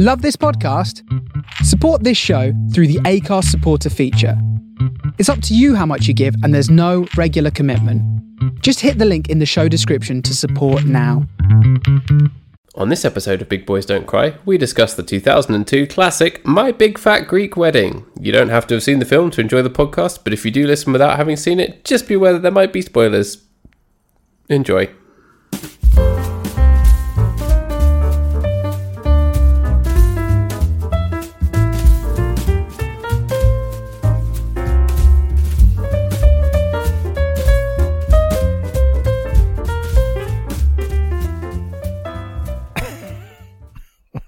Love this podcast? Support this show through the Acast supporter feature. It's up to you how much you give, and there's no regular commitment. Just hit the link in the show description to support now. On this episode of Big Boys Don't Cry, we discuss the 2002 classic My Big Fat Greek Wedding. You don't have to have seen the film to enjoy the podcast, but if you do listen without having seen it, just be aware that there might be spoilers. Enjoy.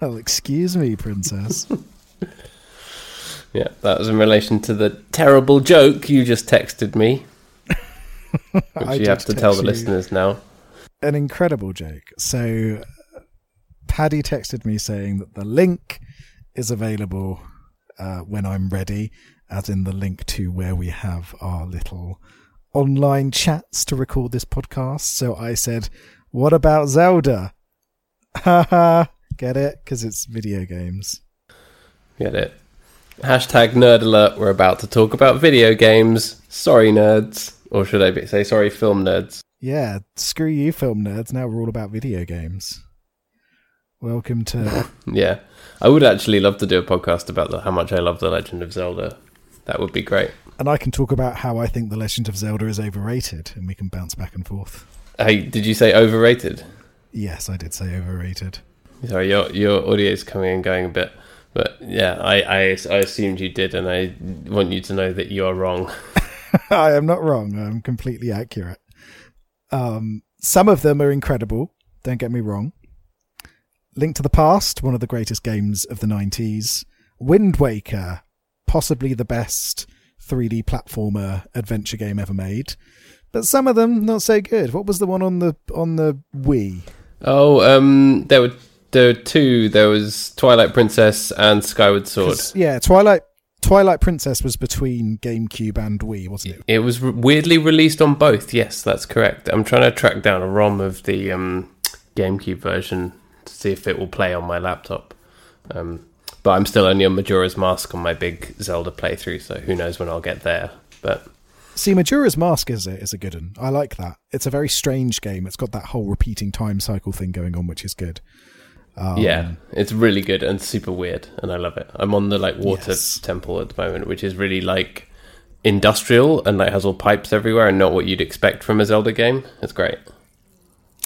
Well, excuse me, princess. Yeah, that was in relation to the terrible joke you just texted me, which I you have to tell the listeners now. An incredible joke. So, Paddy texted me saying that the link is available uh, when I'm ready, as in the link to where we have our little online chats to record this podcast. So I said, "What about Zelda?" Haha, get it? Because it's video games. Get it? Hashtag nerd alert. We're about to talk about video games. Sorry, nerds. Or should I be, say sorry, film nerds? Yeah, screw you, film nerds. Now we're all about video games. Welcome to Yeah, I would actually love to do a podcast about the, how much I love The Legend of Zelda. That would be great. and I can talk about how I think The Legend of Zelda is overrated, and we can bounce back and forth. Hey, did you say overrated? Yes, I did say overrated. Sorry, your your audio is coming and going a bit, but yeah, I, I I assumed you did, and I want you to know that you are wrong. I am not wrong. I'm completely accurate. Um, some of them are incredible. Don't get me wrong. Link to the Past, one of the greatest games of the 90s. Wind Waker, possibly the best 3D platformer adventure game ever made. But some of them not so good. What was the one on the on the Wii? Oh, um, there were there were two. There was Twilight Princess and Skyward Sword. Yeah, Twilight Twilight Princess was between GameCube and Wii, wasn't it? It was re- weirdly released on both. Yes, that's correct. I'm trying to track down a ROM of the um, GameCube version to see if it will play on my laptop. Um, but I'm still only on Majora's Mask on my big Zelda playthrough, so who knows when I'll get there. But See, Majora's Mask is a, is a good one. I like that. It's a very strange game. It's got that whole repeating time cycle thing going on, which is good. Um, yeah, it's really good and super weird, and I love it. I'm on the like water Yes. temple at the moment, which is really like industrial and like has all pipes everywhere and not what you'd expect from a Zelda game. It's great.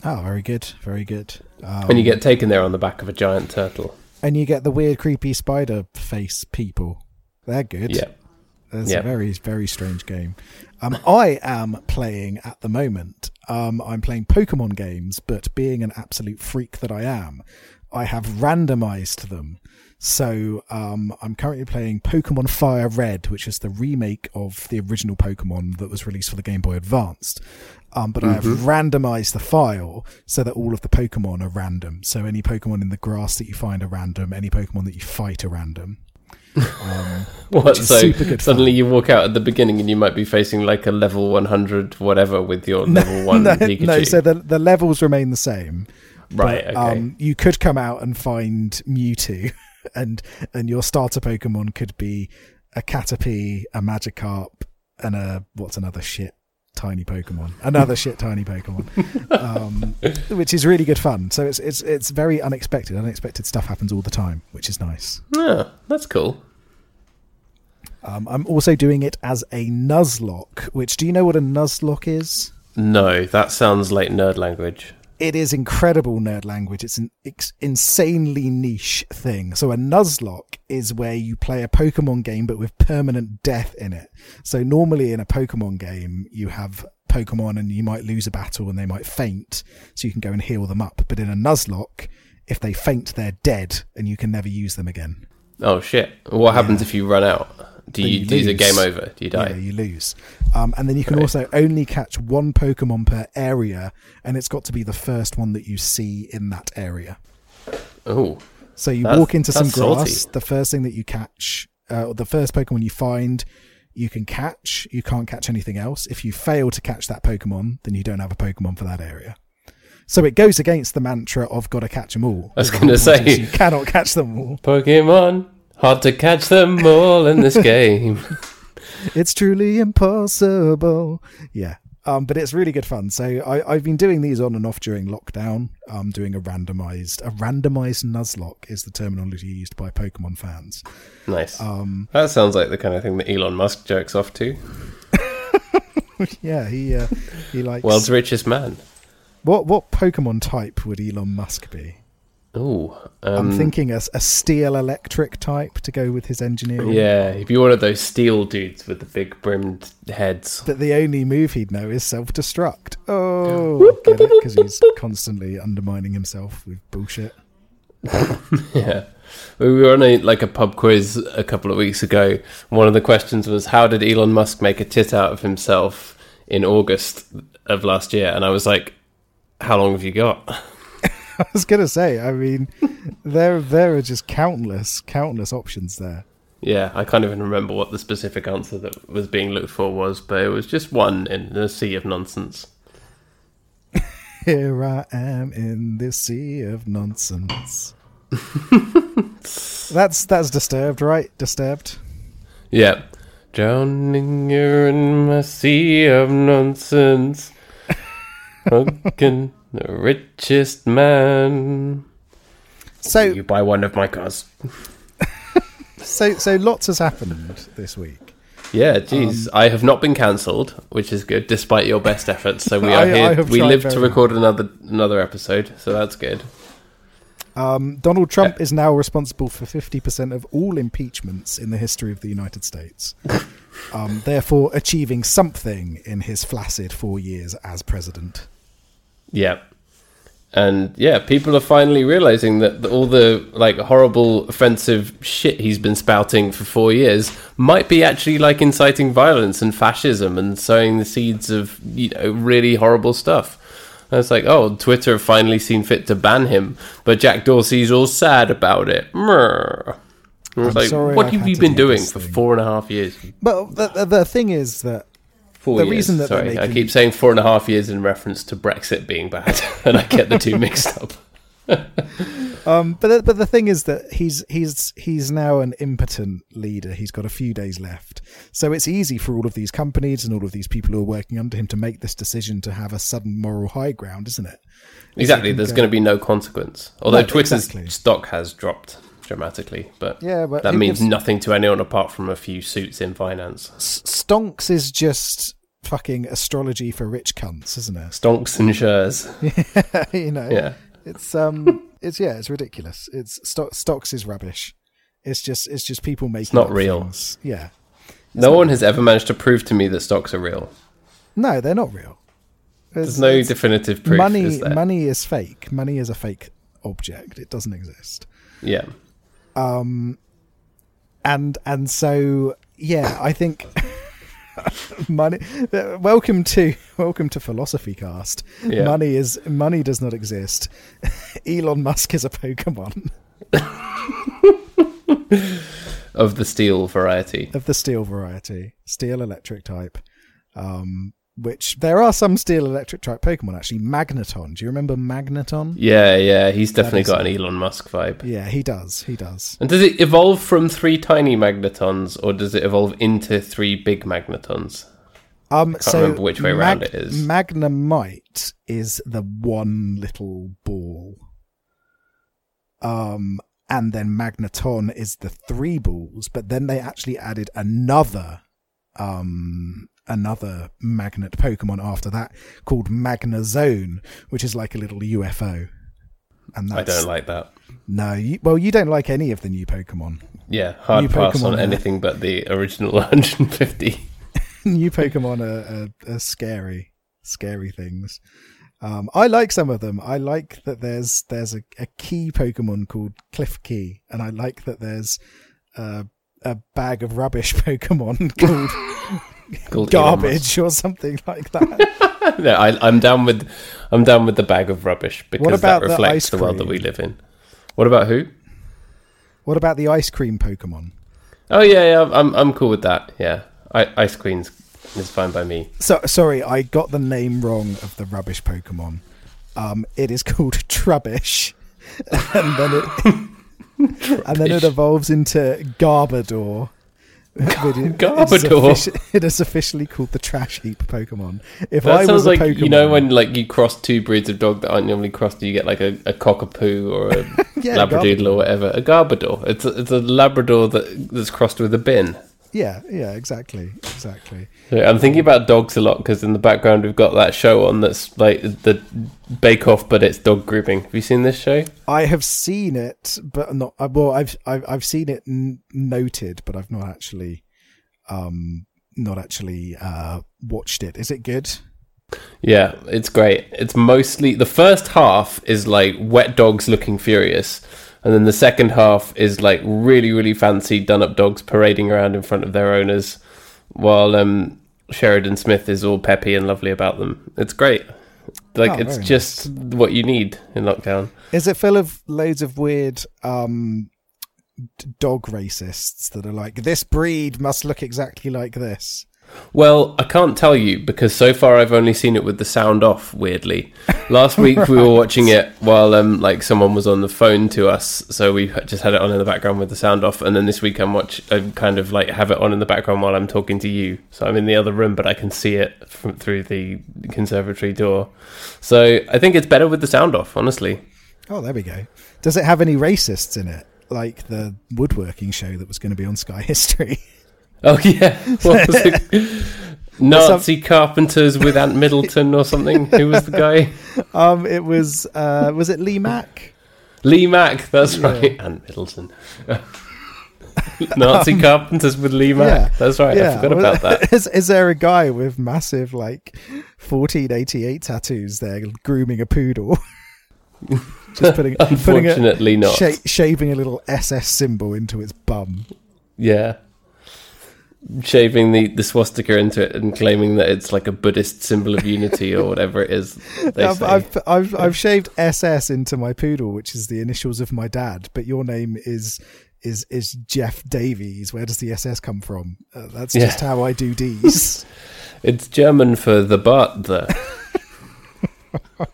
Oh, very good, very good. Um, And you get taken there on the back of a giant turtle. and you get the weird, creepy spider face people. They're good. Yeah. It's a very, very strange game. Um, I am playing at the moment. Um, I'm playing Pokemon games, but being an absolute freak that I am, I have randomized them. So um, I'm currently playing Pokemon Fire Red, which is the remake of the original Pokemon that was released for the Game Boy Advanced. Um, but I have randomized the file so that all of the Pokemon are random. So any Pokemon in the grass that you find are random. Any Pokemon that you fight are random. Um, What? So suddenly fun. you walk out at the beginning and you might be facing like a level 100 whatever with your level one no, Pikachu. no, so the the levels remain the same. Right. but, Okay. Um, you could come out and find Mewtwo, and and your starter Pokemon could be a Caterpie, a Magikarp, and a what's another shit tiny Pokemon, another shit tiny Pokemon, um, which is really good fun. So it's it's it's very unexpected. Unexpected stuff happens all the time, which is nice. Ah, that's cool. Um, I'm also doing it as a Nuzlocke. Which do you know what a Nuzlocke is? No, that sounds like nerd language. It is incredible nerd language. It's an ex- insanely niche thing. So a Nuzlocke is where you play a Pokemon game but with permanent death in it. So normally in a Pokemon game, you have Pokemon and you might lose a battle and they might faint, so you can go and heal them up. But in a Nuzlocke, if they faint, they're dead and you can never use them again. Oh shit! What happens Yeah. if you run out? Do you, you is it game over? Do you die? Yeah, you lose. Um, and then you can Right. also only catch one Pokemon per area, and it's got to be the first one that you see in that area. Oh, So you walk into some grass. salty. The first thing that you catch, uh, the first Pokemon you find, you can catch. You can't catch anything else. If you fail to catch that Pokemon, then you don't have a Pokemon for that area. So it goes against the mantra of "gotta catch them all." I was point is say- you cannot catch them all. Pokemon, hard to catch them all in this game. It's truly impossible. Yeah. Um, but it's really good fun. So I, I've been doing these on and off during lockdown. Um, doing a randomized, a randomized Nuzlocke is the terminology used by Pokemon fans. Nice. Um, that sounds like the kind of thing that Elon Musk jerks off to. yeah, he uh, he likes. World's richest man. what what Pokemon type would Elon Musk be? I'm Um, thinking a, a steel electric type to go with his engineering. Yeah, he'd be one of those steel dudes with the big brimmed heads. But the only move he'd know is self destruct. Oh, because he's constantly undermining himself with bullshit. Yeah. We were on a like a pub quiz a couple of weeks ago. One of the questions was how did Elon Musk make a tit out of himself in August of last year? And I was like, How long have you got? I was gonna say, I mean, there there are just countless countless options there. Yeah, I can't even remember what the specific answer that was being looked for was, but it was just one in a sea of nonsense. Here I am in this sea of nonsense. that's that's disturbed, right? Disturbed. Yeah. Drowning here in my sea of nonsense. Fucking the richest man. So You buy one of my cars. so so lots has happened this week. Yeah, geez. I have not been cancelled, which is good, despite your best efforts. So we are I- I here. have we live to record another another episode, so that's good. Um, Donald Trump is now responsible for 50% of all impeachments in the history of the United States, um, therefore achieving something in his flaccid four years as president. Yeah. And yeah, people are finally realizing that all the like horrible, offensive shit he's been spouting for four years might be actually like inciting violence and fascism and sowing the seeds of you know really horrible stuff. And it's like, oh, Twitter have finally seen fit to ban him, but Jack Dorsey's all sad about it. Mrr. I'm like, sorry what I've have you been doing for four and a half years? But the, the, the thing is that Four The years. reason that Sorry, I keep saying four and a half years in reference to Brexit being bad, and I get the two mixed up. Um, but the, but the thing is that he's he's he's now an impotent leader. He's got a few days left, so it's easy for all of these companies and all of these people who are working under him to make this decision to have a sudden moral high ground, isn't it? Exactly. There's go- going to be no consequence. Although No, Twitter's exactly. stock has dropped dramatically, but Yeah, but that means gives- nothing to anyone apart from a few suits in finance. Stonks is just fucking astrology for rich cunts, isn't it? Stonks and shares. you know, Yeah. it's um, it's yeah, it's ridiculous. It's stock, stocks is rubbish. It's just it's just people making not up real. things. Yeah, No one has ever managed to prove to me that stocks are real. no, they're not real. There's no definitive proof. money. is? Money is fake. Money is a fake object. It doesn't exist. Yeah. And and so yeah i think money welcome to welcome to philosophy cast. Yeah. money is money does not exist. Elon musk is a pokemon. Of the steel variety. of the steel variety. Steel electric type. Um which there are some steel electric type pokemon actually magneton do you remember magneton Yeah, yeah. He's definitely got an. Elon Musk vibe. yeah he does he does And does it evolve from three tiny magnetons, or does it evolve into three big magnetons? Um, so remember which way round it is. Magnemite is the one little ball. Um, and then Magneton is the three balls, but then they actually added another, um, another magnet Pokemon after that called Magnezone, which is like a little UFO. And I don't like that. No, you, well, you don't like any of the new Pokemon. Yeah, hard New pass Pokemon, on uh, anything but the original 150. new Pokemon are, are, are scary, scary things. Um, I like some of them. I like that there's there's a, a key Pokemon called Klefki, and I like that there's uh, a bag of rubbish Pokemon called Called Garbage or something like that. no, I, I'm down with I'm down with the bag of rubbish because that reflects ice the world that we live in. What about who? what about the ice cream Pokemon? Oh yeah, yeah, I'm I'm cool with that. Yeah, I, Ice Queen's is fine by me. So sorry, I got the name wrong of the rubbish Pokemon. Um, it is called Trubbish, and then it and then it evolves into Garbodor. Garbodor. It is officially called the Trash Heap Pokemon. If That I sounds was a like Pokemon, you know when like you cross two breeds of dog that aren't normally crossed, you get like a, a cockapoo or a Yeah, labradoodle or whatever. A Garbodor. It's a, it's a Labrador that that's crossed with a bin. Yeah, yeah, exactly, exactly. Yeah, I'm thinking about dogs a lot because in the background we've got that show on that's like the Bake Off, but it's dog grooming. Have you seen this show? I have seen it, but not. uh, Well, I've I've, I've seen it n- noted, but I've not actually, um, not actually uh, watched it. Is it good? Yeah, it's great. It's mostly the first half is like wet dogs looking furious, and then the second half is like really, really fancy done up dogs parading around in front of their owners, while um, Sheridan Smith is all peppy and lovely about them. It's great. Like Oh, it's just what you need in lockdown. Is it full of loads of weird um, dog racists that are like this breed must look exactly like this? Well, I can't tell you because so far I've only seen it with the sound off. Weirdly, last week we were watching it while um like someone was on the phone to us, so we just had it on in the background with the sound off. And then this week I'm watch I kind of like have it on in the background while I'm talking to you. So I'm in the other room, but I can see it from through the conservatory door. So I think it's better with the sound off. Honestly, Oh, there we go. Does it have any racists in it, like the woodworking show that was going to be on Sky History? oh yeah, what was it? Nazi carpenters with Ant Middleton or something. Who was the guy? um, it was uh, was it Lee Mack? Lee Mack, that's right, Ant Middleton. Nazi carpenters with Lee Mack. yeah. That's right. I forgot about that. Is, is there a guy with massive like 1488 tattoos there grooming a poodle? Just putting, putting a, Unfortunately, not. sha- shaving a little SS symbol into its bum. Yeah, shaving the, the swastika into it and claiming that it's like a Buddhist symbol of unity or whatever it is. They I've, say. I've, I've, I've shaved SS into my poodle, which is the initials of my dad. But your name is is is Jeff Davies. Where does the SS come from? Uh, that's Yeah. just how I do D's. It's German for the butt. The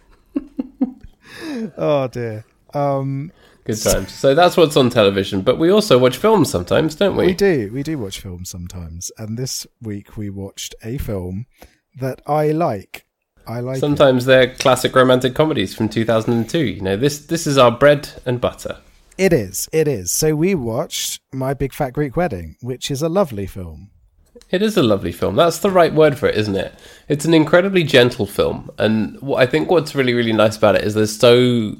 oh dear. Um, good times. So that's what's on television. But we also watch films sometimes, don't we? we do we do watch films sometimes, and this week we watched a film that I like. I like. it. Sometimes they're classic romantic comedies from 2002. You know, this this is our bread and butter. It is. It is. So we watched My Big Fat Greek Wedding, which is a lovely film. It is a lovely film. That's the right word for it, isn't it? It's an incredibly gentle film, and what I think what's really really nice about it is there's so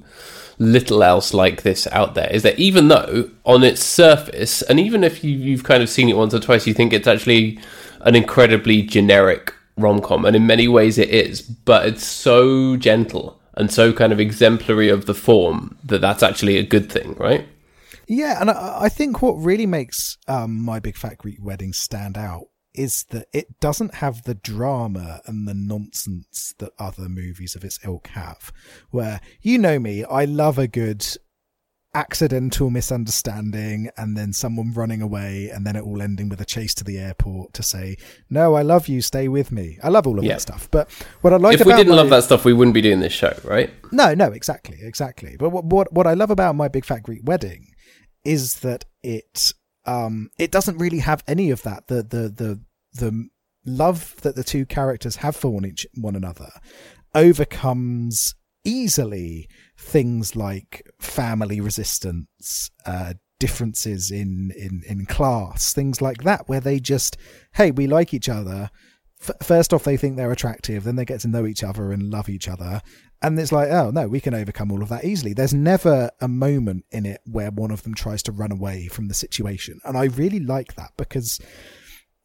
little else like this out there. Is that even though on its surface, and even if you, you've kind of seen it once or twice, you think it's actually an incredibly generic rom com, and in many ways it is, but it's so gentle and so kind of exemplary of the form that that's actually a good thing, right? Yeah, and I, I think what really makes um, My Big Fat Greek Wedding stand out is that it doesn't have the drama and the nonsense that other movies of its ilk have. Where, you know me, I love a good accidental misunderstanding and then someone running away and then it all ending with a chase to the airport to say, No, I love you, stay with me. I love all of Yeah. that stuff. But what I like if we didn't my- love that stuff, we wouldn't be doing this show, right? no, no, exactly, exactly. But what what what I love about my Big Fat Greek Wedding is that it um it doesn't really have any of that. The the the the love that the two characters have for one each one another overcomes easily things like family resistance, uh, differences in, in, in class, things like that, where they just, hey, we like each other. F- first off, they think they're attractive, then they get to know each other and love each other. And it's like, oh no, we can overcome all of that easily. There's never a moment in it where one of them tries to run away from the situation. And I really like that because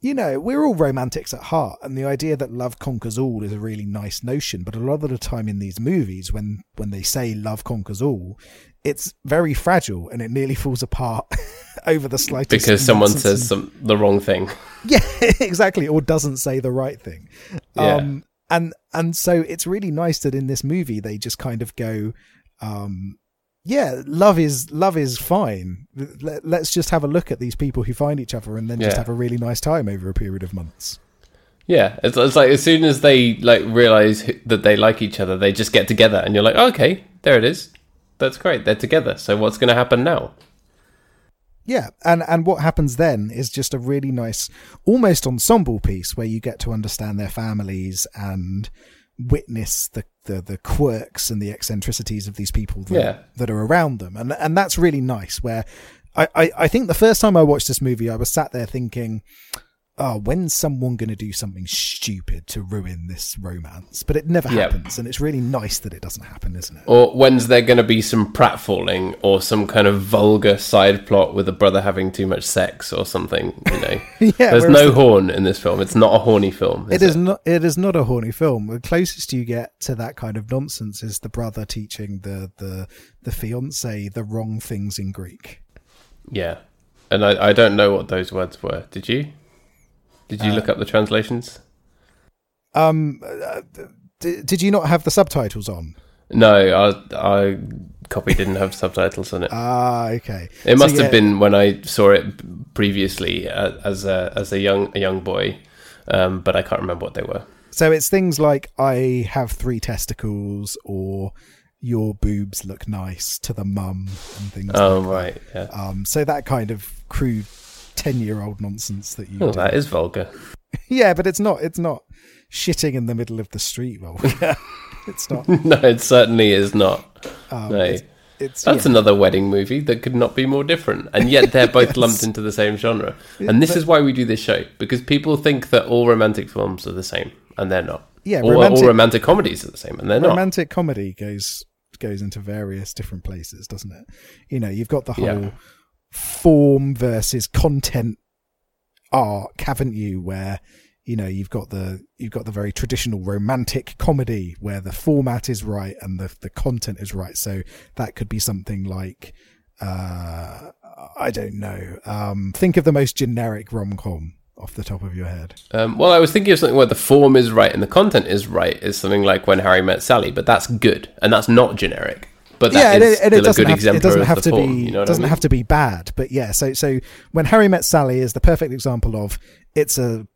you know, we're all romantics at heart, and the idea that love conquers all is a really nice notion. But a lot of the time in these movies, when when they say love conquers all, it's very fragile and it nearly falls apart over the slightest Because someone says some the wrong thing. yeah, exactly, or doesn't say the right thing. Yeah. Um, and and so it's really nice that in this movie they just kind of go, um, yeah, love is love is fine. Let, let's just have a look at these people who find each other and then just have a really nice time over a period of months. Yeah, it's, it's like as soon as they like realize who- that they like each other, they just get together, and you're like, okay, there it is. That's great. They're together. So what's going to happen now? Yeah, and and what happens then is just a really nice, almost ensemble piece where you get to understand their families and witness the the, the quirks and the eccentricities of these people that, Yeah. that are around them, and and that's really nice. Where I, I I think the first time I watched this movie, I was sat there thinking. Oh, when's someone going to do something stupid to ruin this romance? But it never Yep. happens, and it's really nice that it doesn't happen, isn't it? Or when's there going to be some pratfalling or some kind of vulgar side plot with a brother having too much sex or something? You know, Yeah, there's no the- horn in this film. It's not a horny film. It Is is not. It is not a horny film. The closest you get to that kind of nonsense is the brother teaching the the the fiance the wrong things in Greek. Yeah, and I, I don't know what those words were. Did you? Did you look up the translations? Um, uh, d- did you not have the subtitles on? No, I, I copy didn't have subtitles on it. Ah, okay. It So, must yeah, have been when I saw it previously uh, as a as a young a young boy, um, but I can't remember what they were. So it's things like I have three testicles, or your boobs look nice to the mum, and things. Oh like right, yeah. that. Um, so that kind of crude ten-year-old nonsense that you. Oh, do. that is vulgar. Yeah, but it's not. It's not shitting in the middle of the street. Well, it's not. no, it certainly is not. Um, No. it's, it's That's yeah. another wedding movie that could not be more different, and yet they're both Yes. lumped into the same genre. And this is why we do this show because people think that all romantic films are the same, and they're not. Yeah, Or romantic- all romantic comedies are the same, and they're not. romantic comedy goes goes into various different places, doesn't it? You know, you've got the whole Yeah. Form versus content arc, haven't you? Where you know you've got the you've got the very traditional romantic comedy where the format is right and the the content is right. So that could be something like uh I don't know. Um think of the most generic rom com off the top of your head. Um, well, I was thinking of something where the form is right and the content is right. Is something like When Harry Met Sally, but that's good and that's not generic. But yeah, and it, and it doesn't good have, it doesn't have to form. be you know doesn't mean? have to be bad, but yeah. So so when Harry Met Sally is the perfect example of it's a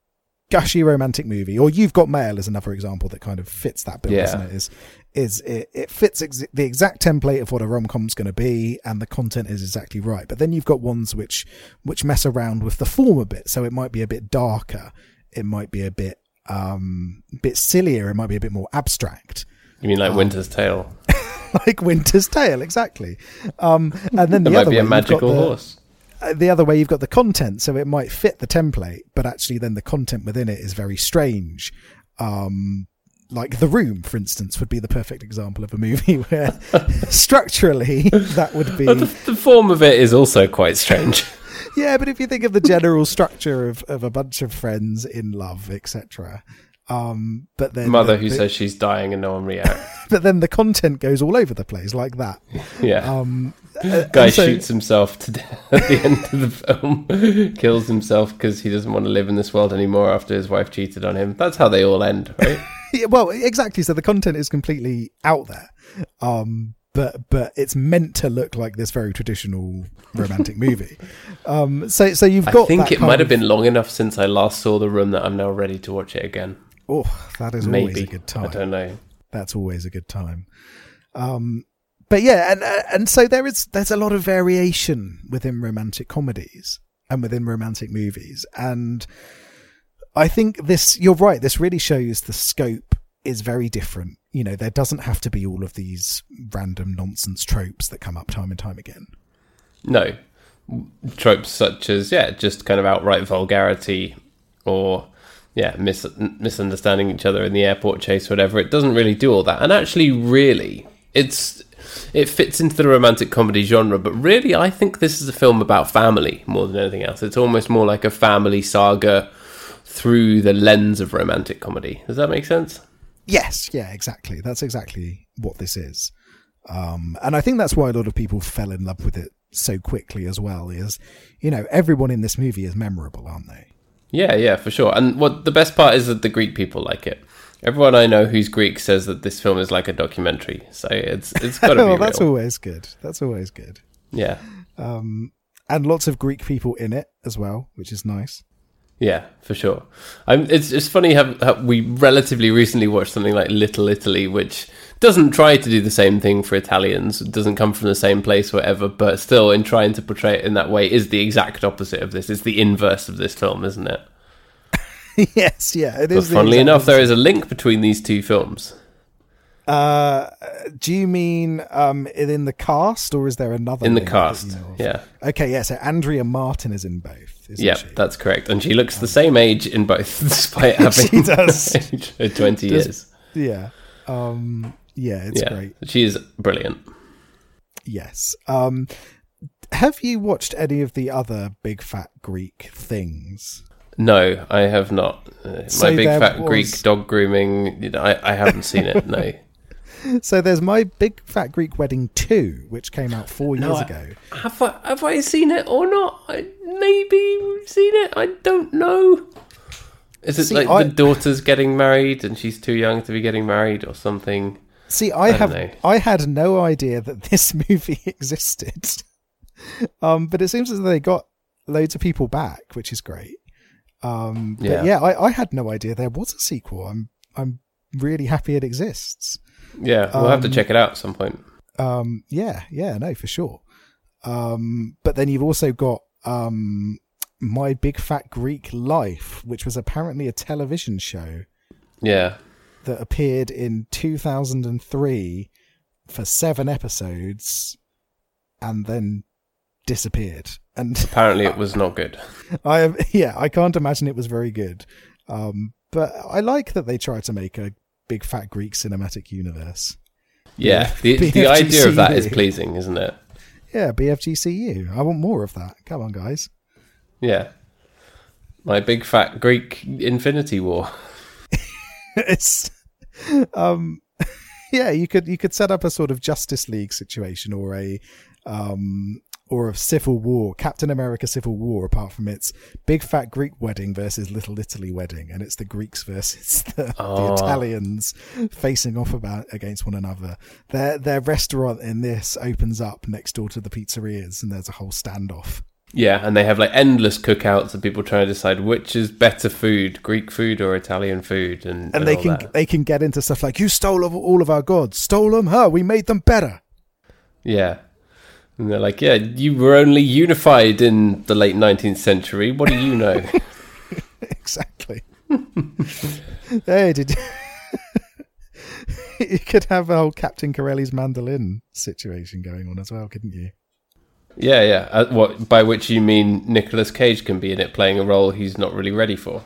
gushy romantic movie, or You've Got Mail is another example that kind of fits that bill, Yeah. doesn't it? Is is it, it fits ex- the exact template of what a rom com's going to be, and the content is exactly right. But then you've got ones which which mess around with the form a bit, so it might be a bit darker, it might be a bit um bit sillier, it might be a bit more abstract You mean Um, like Winter's Tale? like Winter's Tale, exactly. Um, and then the might other be way, a magical the, horse. uh, the other way, you've got the content, so it might fit the template, but actually, then the content within it is very strange. Um, like The Room, for instance, would be the perfect example of a movie where structurally that would be the, the form of it is also quite strange. yeah. But if you think of the general structure of, of a bunch of friends in love, etc. Um, but then Mother the- who the- says she's dying and no one reacts. but then the content goes all over the place like that. Yeah. Um, uh, Guy so- shoots himself to death at the end of the film, kills himself because he doesn't want to live in this world anymore after his wife cheated on him. That's how they all end, right? Yeah, well, exactly. So the content is completely out there, um, but but it's meant to look like this very traditional romantic movie. Um, so so you've got. I think it might have of- been long enough since I last saw the room that I'm now ready to watch it again. Oh, that is always a good time. I don't know. That's always a good time. Um, but yeah, and uh, and so there is there's a lot of variation within romantic comedies and within romantic movies, and I think this you're right. This really shows the scope is very different. You know, there doesn't have to be all of these random nonsense tropes that come up time and time again. No. Tropes such as, yeah, just kind of outright vulgarity or, yeah, mis- misunderstanding each other in the airport chase, whatever. It doesn't really do all that. And actually, really, it's. It fits into the romantic comedy genre, but really, I think this is a film about family more than anything else. It's almost more like a family saga through the lens of romantic comedy. Does that make sense? Yes, yeah, exactly. That's exactly what this is. Um, and I think that's why a lot of people fell in love with it so quickly as well. Is you know everyone in this movie is memorable, aren't they? Yeah, yeah, for sure. And what the best part is that the Greek people like it. Everyone I know who's Greek says that this film is like a documentary. So it's it's got to be well, real. that's always good. That's always good. Yeah. Um, and lots of Greek people in it as well, which is nice. Yeah, for sure. I'm, it's it's funny how, how we relatively recently watched something like Little Italy, which doesn't try to do the same thing for Italians. It doesn't come from the same place, whatever. But still, in trying to portray it in that way, is the exact opposite of this. It's the inverse of this film, isn't it? yes, yeah, it But is. funnily exact enough, there is a link between these two films. Uh, do you mean um in the cast or is there another In the cast, you know yeah, Okay, yeah. So Andrea Martin is in both. Isn't yeah, that's correct. And she looks the same age in both, despite having She does. twenty Does- years. yeah. Um. Yeah, it's yeah, great. She's brilliant. Yes. Um. Have you watched any of the other big fat Greek things? No, I have not. Uh, So My big fat was- Greek dog grooming. you know, I, I haven't seen it. No, So there's my big fat Greek wedding two, which came out four No, years I- ago. have I have I seen it or not? I maybe seen it. I don't know. Is it See, like I- the daughter's getting married and she's too young to be getting married or something? See, I, don't have know. I had no idea that this movie existed. Um, but it seems as though they got loads of people back, which is great. Um, but Yeah. yeah, I, I had no idea there was a sequel. I'm I'm really happy it exists. Yeah, we'll have to Um, check it out at some point. Um, yeah, yeah, no, for sure. Um, but then you've also got um, My Big Fat Greek Life, which was apparently a television show Yeah, that appeared in 2003 for seven episodes and then disappeared. And apparently it was not good. I yeah, I can't imagine it was very good. Um, but I like that they try to make a big fat Greek cinematic universe. Yeah, the the idea of that is pleasing, isn't it? Yeah, BFGCU. I want more of that. Come on, guys. Yeah, my big fat Greek Infinity War. it's um yeah you could you could set up a sort of justice league situation or a um or a civil war captain america civil war apart from its big fat greek wedding versus little italy wedding and it's the greeks versus the, Oh. the italians facing off about against one another their their restaurant in this opens up next door to the pizzerias and there's a whole standoff Yeah, and they have like endless cookouts of people trying to decide which is better food, Greek food or Italian food, and, and they all can that. they can get into stuff like you stole all of our gods stole them huh we made them better Yeah. And they're like, yeah, you were only unified in the late 19th century. What do you know? exactly. hey, did you could have a whole Captain Corelli's mandolin situation going on as well, couldn't you? Yeah, yeah. Uh, what by which you mean Nicolas Cage can be in it playing a role he's not really ready for?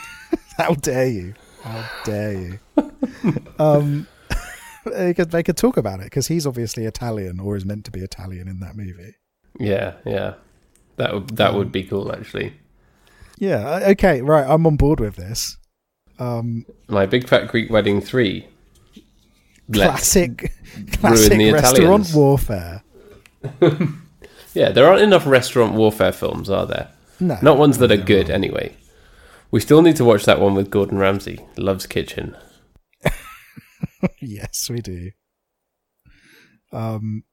How dare you? How dare you? um, they could they could talk about it because he's obviously Italian or is meant to be Italian in that movie. Yeah, yeah. That would that would be cool actually. Yeah. uh, Okay. Right. I'm on board with this. Um, My Big Fat Greek Wedding 3. Classic, classic restaurant Italians. warfare. Yeah, there aren't enough restaurant warfare films, are there? No, Not ones that are good anyway. We still need to watch that one with Gordon Ramsay, Love's Kitchen. yes, we do. Um,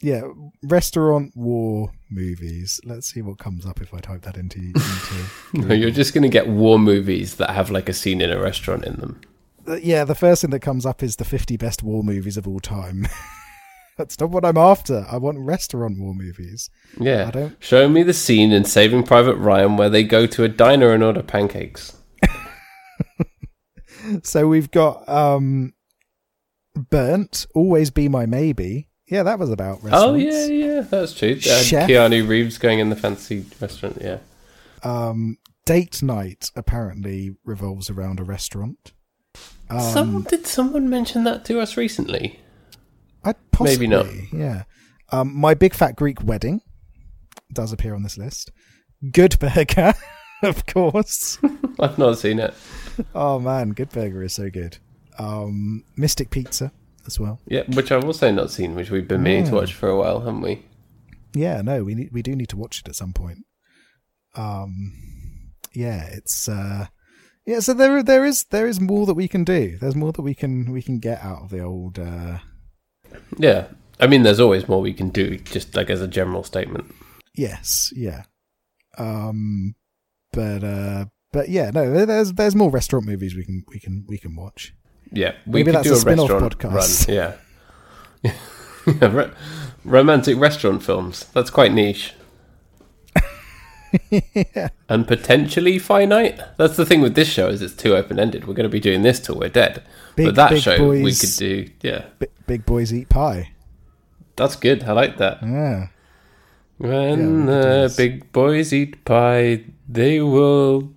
yeah, restaurant war movies. Let's see what comes up if I type that into. into No, you're just going to get war movies that have like a scene in a restaurant in them. Uh, yeah, the first thing that comes up is the 50 best war movies of all time. That's not what I'm after. I want restaurant war movies. Yeah. I don't- Show me the scene in Saving Private Ryan where they go to a diner and order pancakes. So we've got um, Burnt, Always Be My Maybe. Yeah, that was about restaurants. Oh, yeah, yeah, that's true. Uh, Chef. Keanu Reeves going in the fancy restaurant, yeah. Um, Date Night apparently revolves around a restaurant. Um, Someone, did someone mention that to us recently? Possibly, Maybe not. Yeah. Um, my big fat Greek wedding does appear on this list. Good Burger, of course. I've not seen it. oh man, Good Burger is so good. Um, Mystic Pizza as well. Yeah, which I've also not seen, which we've been meaning to watch for a while, haven't we? Yeah, no, we need, we do need to watch it at some point. Um, yeah, it's uh, yeah. So there there is there is more that we can do. There's more that we can we can get out of the old. Uh, Yeah. I mean, there's always more we can do, just like as a general statement. yes, yeah. Um, but uh, but yeah, no, there's there's more restaurant movies we can we can we can watch. Yeah, we Maybe could that's do a a, spin-off podcast. run. Yeah, yeah romantic restaurant films. That's quite niche. And potentially finite. That's the thing with this show is it's too open ended. We're going to be doing this till we're dead. Big- but that show we could do. Yeah, Big, big boys eat pie. that's good. I like that. Yeah. When do the big boys eat pie, they will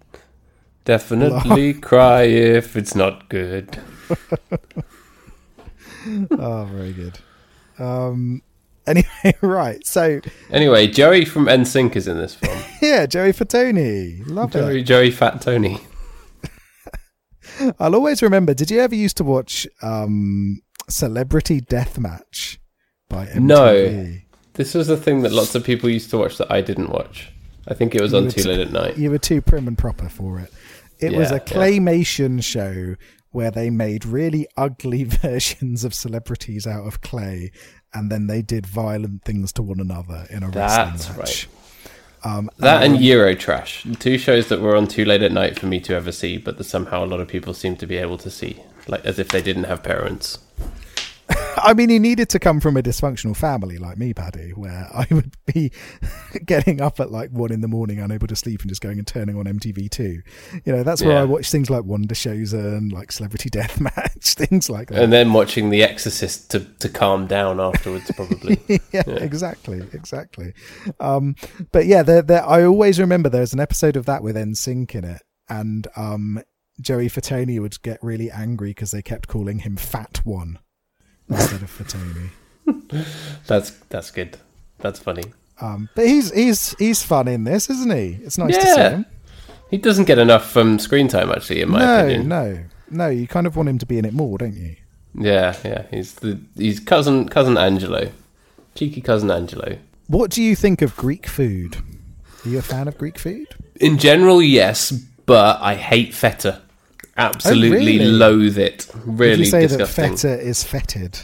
definitely cry if it's not good. Oh, very good. Um. Anyway, right. So Anyway, Joey from NSYNC is in this film. yeah, Joey Fatone, love Joey, it. Joey Fat Tony. I'll always remember. Did you ever used to watch um Celebrity Deathmatch by MTV? No. This was a thing that lots of people used to watch that I didn't watch. I think it was You on Too Late at Night. You were too prim and proper for it. It was Yeah, a yeah. claymation show where they made really ugly versions of celebrities out of clay, and then they did violent things to one another in a That's wrestling match. right. Um, That and Eurotrash, two shows that were on Too Late at Night for me to ever see, but that somehow a lot of people seem to be able to see, like as if they didn't have parents. I mean, he needed to come from a dysfunctional family like me, Paddy, where I would be getting up at like one in the morning, unable to sleep, and just going and turning on MTV2. You know, that's where Yeah. I watch things like Wonder Showzen and like Celebrity Deathmatch, things like that. And then watching The Exorcist to, to calm down afterwards, probably. yeah, exactly, exactly. Um, but yeah, there, there. I always remember there's an episode of that with NSYNC in it, and um, Joey Fatone would get really angry because they kept calling him Fat One instead of Fatone. that's that's good. That's funny. Um, but he's he's he's fun in this, isn't he? It's nice to see him. He doesn't get enough um, screen time, actually, in my no, opinion. no, no. You kind of want him to be in it more, don't you? Yeah, yeah. He's the he's cousin cousin Angelo, cheeky cousin Angelo. What do you think of Greek food? Are you a fan of Greek food? In general, yes, but I hate feta. Absolutely really? loathe it. Really Would you say disgusting. that feta is fetid?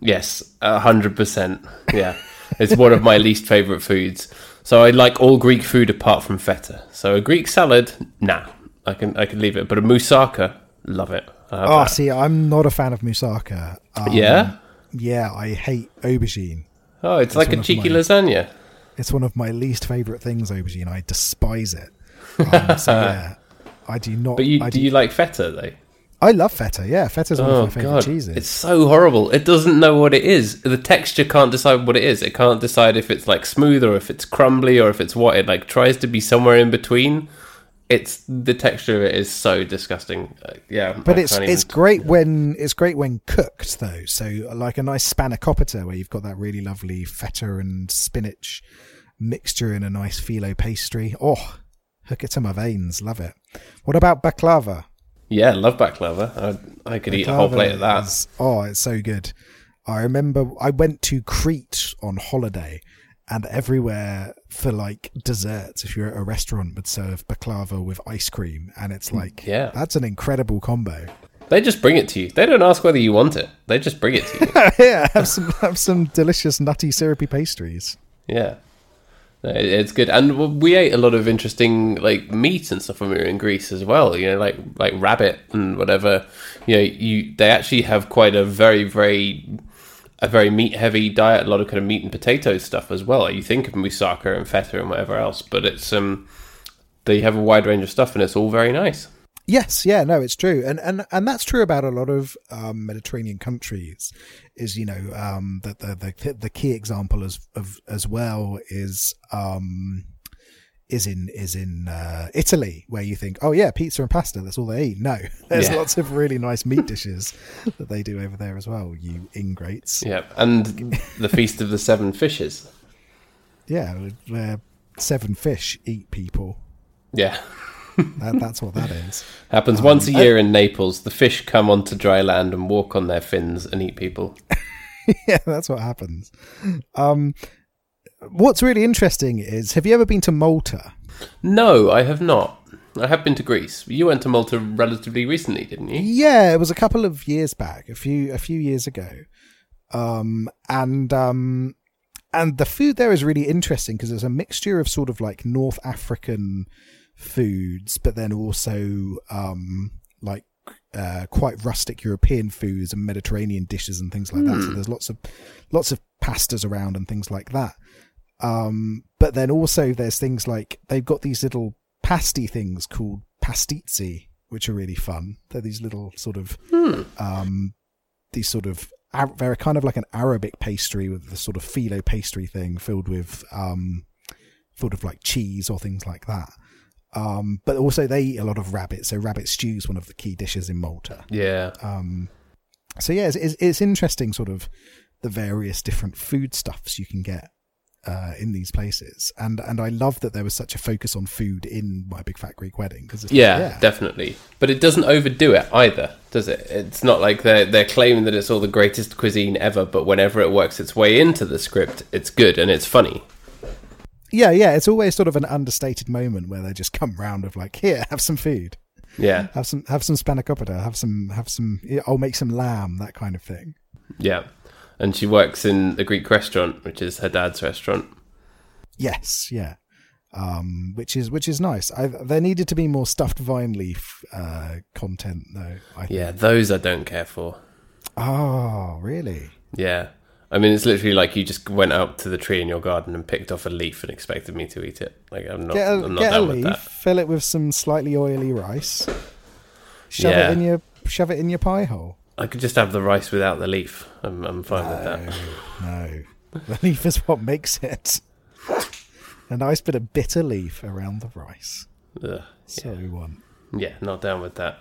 Yes, a hundred percent. Yeah, it's one of my least favorite foods. So I like all Greek food apart from feta. So a Greek salad, nah, I can I can leave it. But a moussaka, love it. Oh, that. see, I'm not a fan of moussaka. Um, yeah. Yeah, I hate aubergine. Oh, it's like a cheeky my- lasagna. It's one of my least favourite things, aubergine. I despise it. Um, so yeah, I do not. But you I do you like feta though? I love feta. Yeah, feta's one Oh of my favourite god, cheeses. it's so horrible. It doesn't know what it is. The texture can't decide what it is. It can't decide if it's like smooth or if it's crumbly or if it's what. It like tries to be somewhere in between. It's the texture of it is so disgusting. Uh, yeah, but I it's it's even- great when it's great when cooked though. So like a nice spanakopita where you've got that really lovely feta and spinach mixture in a nice phyllo pastry. Oh, hook it to my veins. Love it. What about baklava? Yeah, love baklava. I, I could eat a whole plate of that. is- oh, it's so good. I remember I went to Crete on holiday, and everywhere for like desserts, if you're at a restaurant, would serve baklava with ice cream, and it's mm, like, Yeah. that's an incredible combo. They just bring it to you. They don't ask whether you want it. They just bring it to you. yeah, have some have some delicious nutty syrupy pastries. Yeah. It's good, and we ate a lot of interesting like meat and stuff when we were in Greece as well. You know, like like rabbit and whatever. You know, you they actually have quite a very very a very meat heavy diet. A lot of kind of meat and potato stuff as well. You think of moussaka and feta and whatever else, but it's um they have a wide range of stuff, and it's all very nice. Yes, yeah, no, it's true, and and and that's true about a lot of um, Mediterranean countries. Is you know um, that the, the the key example as of as well is um, is in is in uh, Italy, where you think, oh yeah, pizza and pasta, that's all they eat. No, there's Yeah. lots of really nice meat dishes that they do over there as well. You ingrates, Yeah, and the feast of the seven fishes. yeah, where seven fish eat people. Yeah. That, that's what that is. Happens once a year in Naples. The fish come onto dry land and walk on their fins and eat people. yeah, that's what happens. Um, what's really interesting is, have you ever been to Malta? No, I have not. I have been to Greece. You went to Malta relatively recently, didn't you? Yeah, it was a couple of years back, a few a few years ago. Um, and um, and the food there is really interesting because it's a mixture of sort of like North African foods, but then also um, like uh, quite rustic European foods and Mediterranean dishes and things like that. So there's lots of lots of pastas around and things like that. Um, but then also there's things like they've got these little pasty things called pastizzi, which are really fun. They're these little sort of um, these sort of they're kind of like an Arabic pastry with the sort of phyllo pastry thing filled with um, sort of like cheese or things like that. Um, but also they eat a lot of rabbit, so rabbit stew is one of the key dishes in Malta. Yeah. Um, so yeah, it's, it's, it's interesting, sort of the various different foodstuffs you can get uh, in these places, and and I love that there was such a focus on food in my Big Fat Greek Wedding because Yeah, definitely. But it doesn't overdo it either, does it? It's not like they're they're claiming that it's all the greatest cuisine ever, but whenever it works its way into the script, it's good and it's funny. Yeah, yeah. It's always sort of an understated moment where they just come round of like, here, have some food, Yeah, have some have some spanakopita, have some have some. I'll make some lamb, that kind of thing. yeah. And she works in the Greek restaurant, which is her dad's restaurant. Yes, yeah. Um, which is which is nice. I, there needed to be more stuffed vine leaf uh, content, though. I Yeah, those I don't care for. Oh, really? Yeah. I mean, it's literally like you just went out to the tree in your garden and picked off a leaf and expected me to eat it. Like I'm not, Get a, I'm not get a leaf, that. fill it with some slightly oily rice, shove Yeah. it in your shove it in your pie hole. I could just have the rice without the leaf. I'm, I'm fine with that. No, the leaf is what makes it. A nice bit of bitter leaf around the rice. Ugh. So we want. Yeah, not down with that.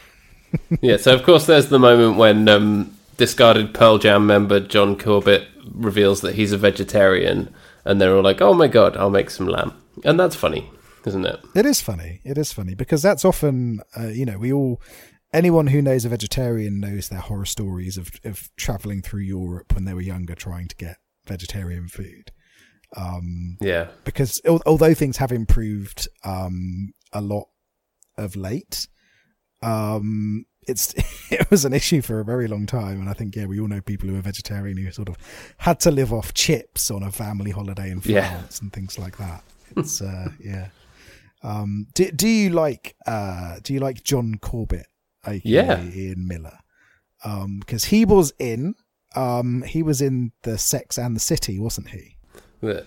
yeah, so of course there's the moment when um, discarded Pearl Jam member John Corbett reveals that he's a vegetarian, and they're all like, "Oh my god, I'll make some lamb," and that's funny, isn't it? It is funny. It is funny because that's often, uh, you know, we all, anyone who knows a vegetarian knows their horror stories of of traveling through Europe when they were younger trying to get vegetarian food. Um, Yeah, because al- although things have improved um, a lot of late, um, it's it was an issue for a very long time, and I think yeah, we all know people who are vegetarian who sort of had to live off chips on a family holiday in France Yeah. and things like that. It's uh, yeah. Um, do do you like uh, do you like John Corbett? aka Yeah. Ian Miller, because he was in um, he was in the Sex and the City, wasn't he? The-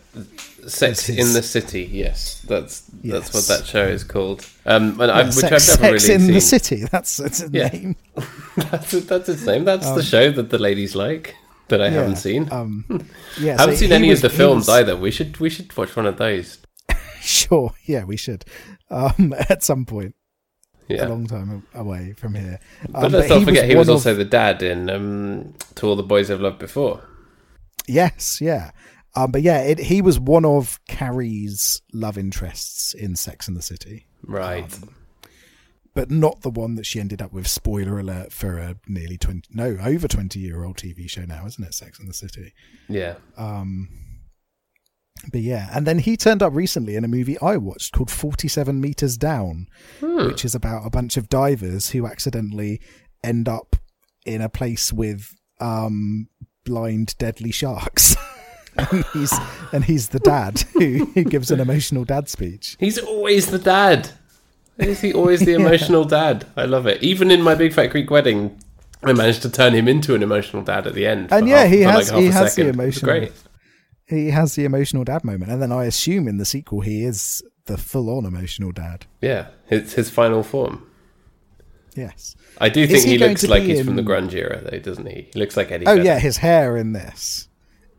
Sex This in the City. Yes, that's that's what that show is called. Um, and I, which sex, I've never Sex really in seen. the City. That's its Yeah. name. that's, that's its name. That's Um, the show that the ladies like that I haven't seen. Um, yeah, I haven't so seen any was- of the films was- either. We should we should watch one of those. Sure, yeah, we should. Um, at some point, Yeah. a long time away from here. But Um, let's not forget he was also of- the dad in um, To All the Boys I've Loved Before. yes, yeah. Um, but yeah, it, he was one of Carrie's love interests in Sex and the City, Right. but not the one that she ended up with. Spoiler alert for a nearly twenty, no, over twenty year old TV show now, isn't it? Sex and the City. yeah. Um, but yeah, and then he turned up recently in a movie I watched called Forty Seven Meters Down, Hmm. which is about a bunch of divers who accidentally end up in a place with um, blind, deadly sharks. and he's and he's the dad who, who gives an emotional dad speech. He's always the dad. Is he always the emotional dad? I love it. Even in my Big Fat Greek Wedding, I managed to turn him into an emotional dad at the end. And yeah, half- he has- half he has the second. It's emotional- Great. He has the emotional dad moment, and then I assume in the sequel he is the full-on emotional dad. Yeah, his his final form. Yes. I do think he he, looks like he's from the in- grunge era, though, doesn't he? He looks like Eddie. Oh Vedder. yeah, his hair in this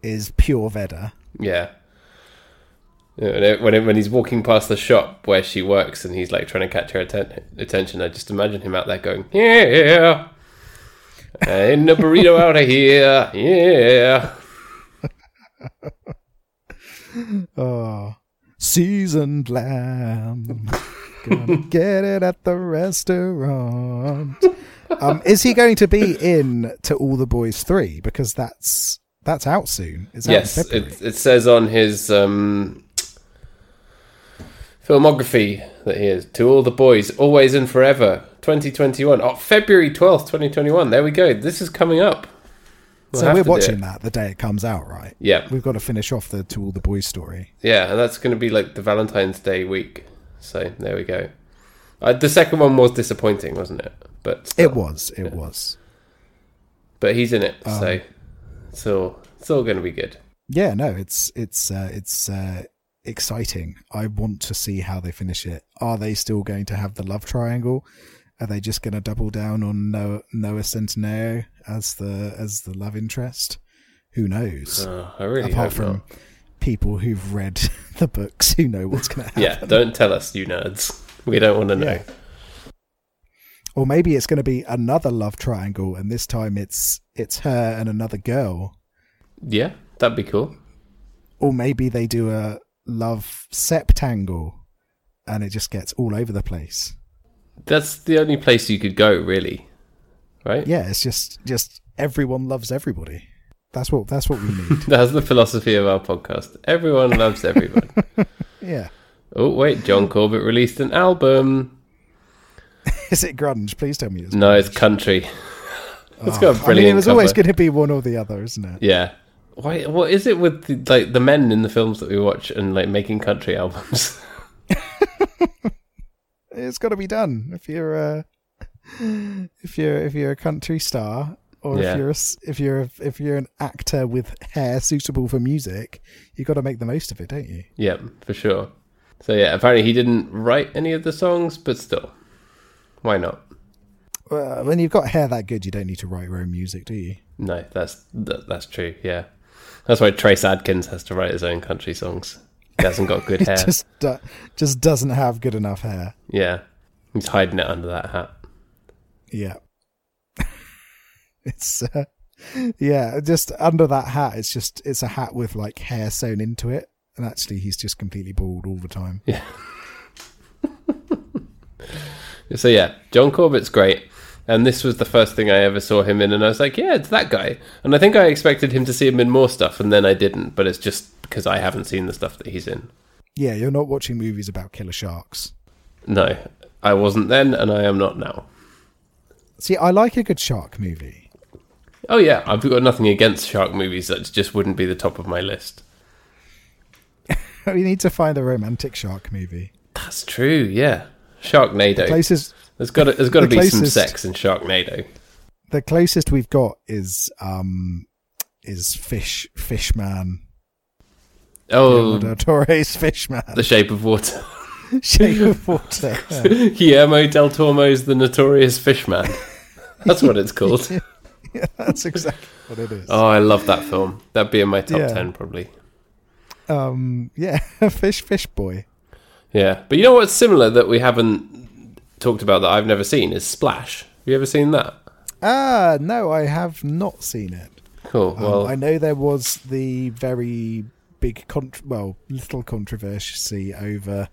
is pure Vedder. Yeah. When, it- when, it- when he's walking past the shop where she works and he's like trying to catch her atten- attention, I just imagine him out there going, "Yeah, ain't no burrito out of here, yeah." Oh, seasoned lamb. Gonna get it at the restaurant. Um, is he going to be in to All the Boys Three? Because that's that's out soon. It's out Yes, it, it says on his um, filmography that he is to all the boys, always and forever, 2021. Oh, February 12th, 2021. There we go. This is coming up. We'll so we're watching that the day it comes out, right? Yeah, We've got to finish off the To All the Boys story. yeah, and that's going to be like the Valentine's Day week. So there we go. Uh, the second one was disappointing, wasn't it? But still. It was. It was. But he's in it, Um, so it's all it's all going to be good. Yeah. No. It's it's uh, it's uh, exciting. I want to see how they finish it. Are they still going to have the love triangle? Are they just going to double down on Noah, Noah Centineo as the as the love interest? Who knows? Oh, I really Apart from not. people who've read the books, who know what's going to happen. Yeah, don't tell us, you nerds. We don't want to know. Yeah. Or maybe it's going to be another love triangle, and this time it's it's her and another girl. Yeah, that'd be cool. Or maybe they do a love septangle, and it just gets all over the place. That's the only place you could go, really. Right? Yeah, it's just just everyone loves everybody. That's what that's what we need. That's the philosophy of our podcast. Everyone loves everyone. yeah. oh, wait, John Corbett released an album. Is it grunge? Please tell me it's No, grunge. it's country. It's Oh, got a I brilliant mean, it was cover. always going to be one or the other, isn't it? Yeah. Why? What is it with the, like the men in the films that we watch and like making country albums? It's got to be done if you're a if you're if you're a country star or Yeah. if you're a, if you're a, if you're an actor with hair suitable for music, you've got to make the most of it, don't you? yeah, for sure. So yeah, apparently he didn't write any of the songs, but still, why not? Well, when you've got hair that good, you don't need to write your own music, do you? No, that's that, that's true. Yeah, that's why Trace Adkins has to write his own country songs. He hasn't got good hair. just just doesn't have good enough hair. Yeah, he's hiding it under that hat. Yeah, it's uh, yeah, just under that hat. It's just it's a hat with like hair sewn into it, and actually he's just completely bald all the time. So yeah, John Corbett's great. And this was the first thing I ever saw him in, and I was like, "Yeah, it's that guy." And I think I expected him to see him in more stuff, and then I didn't. But it's just because I haven't seen the stuff that he's in. Yeah, you're not watching movies about killer sharks. No, I wasn't then, and I am not now. See, I like a good shark movie. Oh yeah, I've got nothing against shark movies. That just wouldn't be the top of my list. We need to find a romantic shark movie. That's true. Yeah, Sharknado. Closest, There's got to, there's got to the be some sex in Sharknado. the closest we've got is um is Fish Fishman. Oh, del Toro's Fishman. The Shape of Water. Shape of Water. Yeah. Guillermo del Toro's The Notorious Fishman. That's what it's called. Yeah, that's exactly what it is. Oh, I love that film. That'd be in my top Yeah. 10 probably. Um, yeah, Fish Fish Boy. Yeah. But you know what's similar that we haven't talked about that I've never seen is Splash. Have you ever seen that? Ah, no, I have not seen it. Cool. Um, Well, I know there was the very big, contr well, little controversy over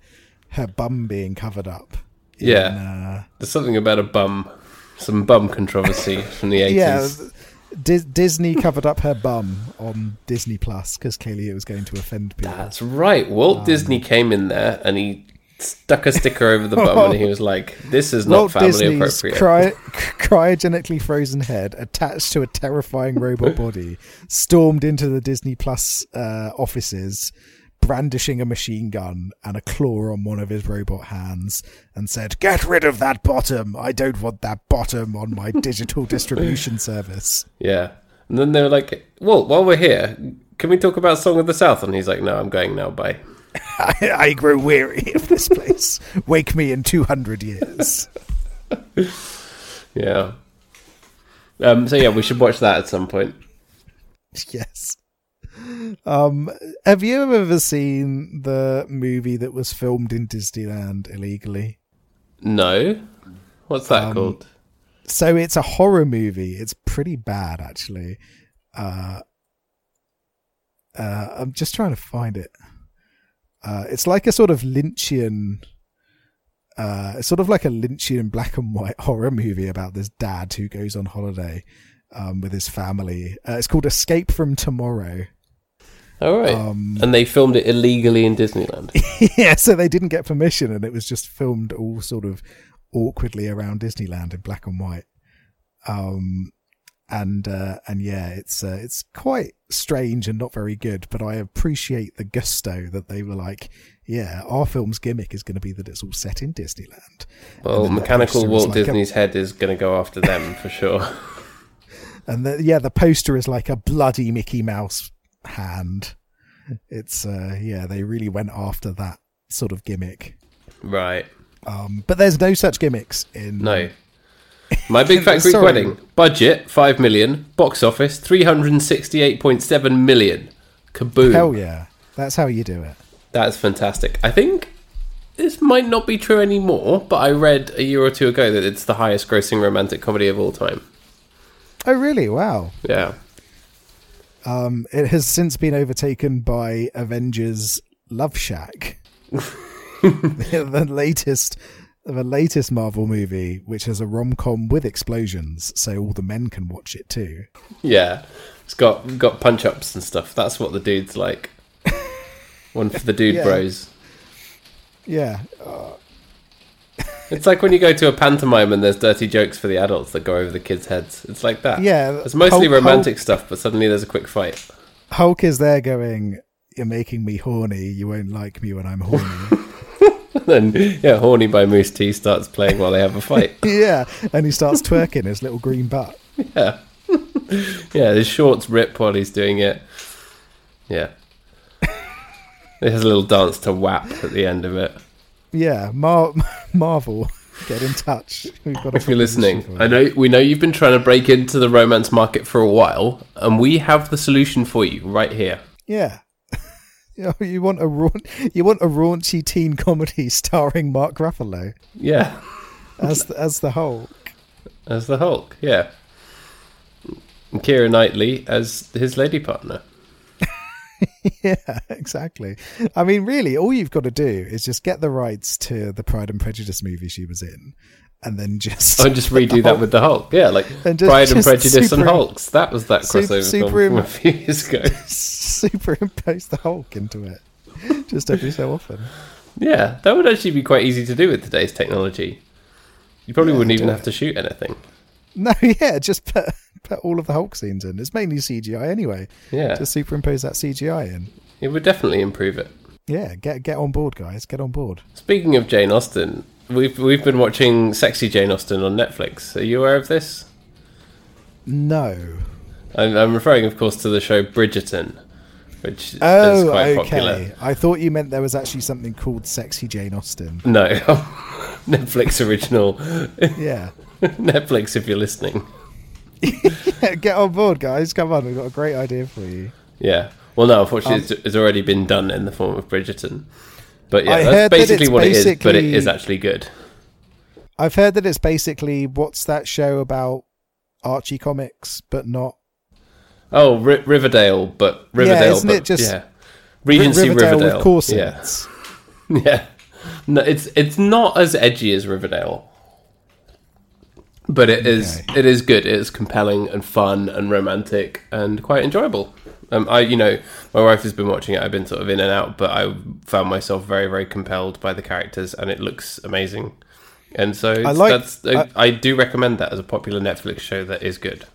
her bum being covered up. in, Yeah. uh, there's something about a bum, some bum controversy from the 80s. Dis- Disney covered up her bum on Disney Plus because clearly it was going to offend people. That's right. Walt Um, Disney came in there and he stuck a sticker over the bum and he was like, this is not Walt family Disney's appropriate. cry- cryogenically frozen head attached to a terrifying robot body stormed into the Disney Plus uh, offices, brandishing a machine gun and a claw on one of his robot hands, and said, "Get rid of that bottom! I don't want that bottom on my digital distribution service." Yeah. And then they were like, Well, while we're here, can we talk about Song of the South? And he's like, no, I'm going now. Bye. I, I grow weary of this place. Wake me in two hundred years. Yeah. Um, so yeah, we should watch that at some point. yes. Um, have you ever seen the movie that was filmed in Disneyland illegally? No. What's that Um, called? So it's a horror movie. It's pretty bad, actually. Uh, uh, I'm just trying to find it. Uh, it's like a sort of Lynchian, uh, it's sort of like a Lynchian black and white horror movie about this dad who goes on holiday um, with his family. Uh, it's called Escape from Tomorrow. All right. Um, and they filmed it illegally in Disneyland. yeah, so they didn't get permission, and it was just filmed all sort of awkwardly around Disneyland in black and white. Um, and uh, and yeah, it's uh, it's quite strange and not very good. But I appreciate the gusto that they were like, yeah, our film's gimmick is going to be that it's all set in Disneyland. Well, mechanical Walt like Disney's head is going to go after them for sure. And the, yeah, the poster is like a bloody Mickey Mouse hand. It's uh yeah, they really went after that sort of gimmick. right. Um, but there's no such gimmicks in No. My Big Fat Greek Wedding. Budget, 5 million. Box office, 368.7 million. Kaboom. Hell yeah, that's how you do it. That's fantastic. I think this might not be true anymore, but I read a year or two ago that it's the highest grossing romantic comedy of all time. Oh really? Wow. Yeah. Um, it has since been overtaken by Avengers Love Shack, the latest, the latest Marvel movie, which has a rom com with explosions, so all the men can watch it too. Yeah. It's got got punch ups and stuff. That's what the dude's like. One for the dude Yeah. bros. Yeah, It's like when you go to a pantomime and there's dirty jokes for the adults that go over the kids' heads. It's like that. Yeah, It's mostly Hulk- romantic stuff, but suddenly there's a quick fight. Hulk is there going, "You're making me horny. You won't like me when I'm horny." then, yeah, Horny by Mousse T starts playing while they have a fight. yeah, and he starts twerking his little green butt. yeah. yeah, his shorts rip while he's doing it. Yeah. It has a little dance to WAP at the end of it. Yeah, Mar- Marvel, get in touch. If you're listening, I know we know you've been trying to break into the romance market for a while, and we have the solution for you right here. Yeah. You, know, you want a raun- you want a raunchy teen comedy starring Mark Ruffalo Yeah, as the, as the Hulk. as the Hulk. Yeah, and Keira Knightley as his lady partner. yeah, exactly. I mean, really, all you've got to do is just get the rights to the Pride and Prejudice movie she was in, and then just Oh, just redo that with the Hulk. Yeah, like And just- Pride and just Prejudice and super- Hulks. That was that crossover super film from a few years ago. superimpose the Hulk into it, just every so often. Yeah, that would actually be quite easy to do with today's technology. You probably Yeah, wouldn't even do have to shoot anything. No, yeah, just put put all of the Hulk scenes in. It's mainly CGI anyway. Yeah, Just superimpose that CGI in. it would definitely improve it. Yeah, get get on board, guys. Get on board. Speaking of Jane Austen, we've we've been watching Sexy Jane Austen on Netflix. Are you aware of this? No. I'm, I'm referring, of course, to the show Bridgerton, which is Oh, quite okay. popular. I thought you meant there was actually something called Sexy Jane Austen. No, Netflix original. Yeah. Netflix, if you're listening. get on board, guys. Come on, we've got a great idea for you. Yeah. Well, no, unfortunately, Um, it's, it's already been done in the form of Bridgerton. But yeah, I that's that basically it's what it is. But it basically- is actually good. I've heard that it's basically what's that show about Archie comics, but not Oh, Ri- Riverdale, but Riverdale, isn't but it just yeah, Regency Riverdale, Riverdale, with corsets. Yeah, yeah. No, it's it's not as edgy as Riverdale, but it is Okay. it is good. It is compelling and fun and romantic and quite enjoyable. Um, I you know my wife has been watching it. I've been sort of in and out, but I found myself very very compelled by the characters, and it looks amazing. And so it's, like- that's I, I do recommend that as a popular Netflix show that is good.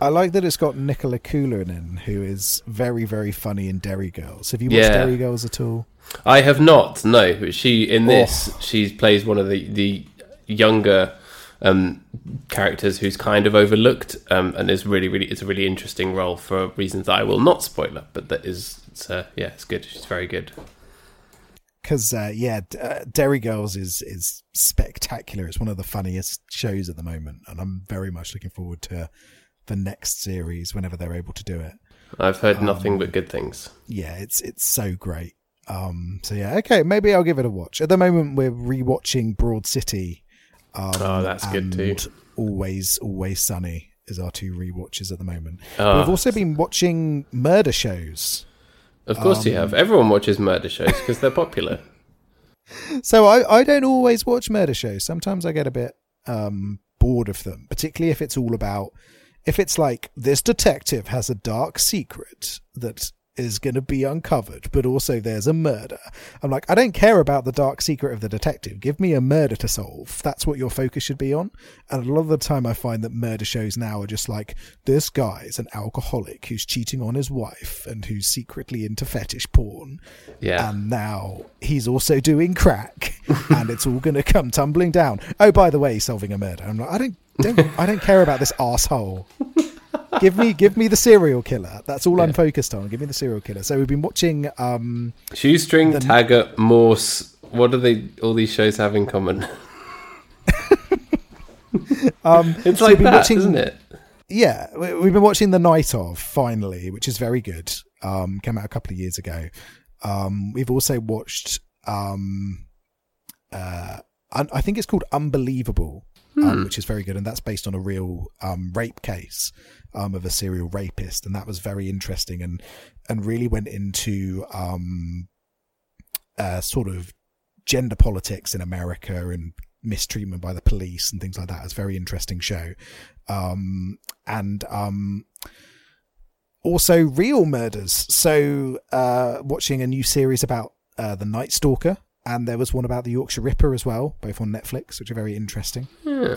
I like that it's got Nicola Coughlan who is very, very funny in Derry Girls. Have you watched Yeah. Derry Girls at all? I have not. No, but she in this Oh. she plays one of the the younger um, characters who's kind of overlooked um, and is really really it's a really interesting role for reasons that I will not spoil up. But that is it's, uh, yeah, it's good. She's very good. Because uh, yeah, uh, Derry Girls is is spectacular. It's one of the funniest shows at the moment, and I'm very much looking forward to the next series whenever they're able to do it. I've heard Um, nothing but good things. Yeah, it's it's so great. Um, so yeah, okay, maybe I'll give it a watch. At the moment, we're rewatching Broad City. Um, Oh, that's good too. Always, always sunny is our two rewatches at the moment. Ah. We've also been watching murder shows. Of course, you um, have. Everyone watches murder shows because they're popular. So I, I don't always watch murder shows. Sometimes I get a bit um, bored of them, particularly if it's all about if it's like this detective has a dark secret that is going to be uncovered, but also there's a murder. I'm like, I don't care about the dark secret of the detective. Give me a murder to solve. That's what your focus should be on. And a lot of the time, I find that murder shows now are just like, this guy's an alcoholic who's cheating on his wife and who's secretly into fetish porn. Yeah. And now he's also doing crack, and it's all going to come tumbling down. Oh, by the way, he's solving a murder. I'm like, I don't, don't I don't care about this asshole give me give me the serial killer. That's all I'm focused on. Give me the serial killer. So we've been watching um Shoestring, The- Taggart, Morse. What do they? All these shows have in common? um It's so like we've been that, watching, isn't it? Yeah, we- we've been watching The Night of finally, which is very good. Um came out a couple of years ago. Um we've also watched um uh I I think it's called Unbelievable, um, which is very good, and that's based on a real um, rape case um, of a serial rapist, and that was very interesting and and really went into um, uh, sort of gender politics in America and mistreatment by the police and things like that. It's a very interesting show, um, and um, also real murders. So uh, watching a new series about uh, the Night Stalker. And there was one about the Yorkshire Ripper as well, both on Netflix, which are very interesting.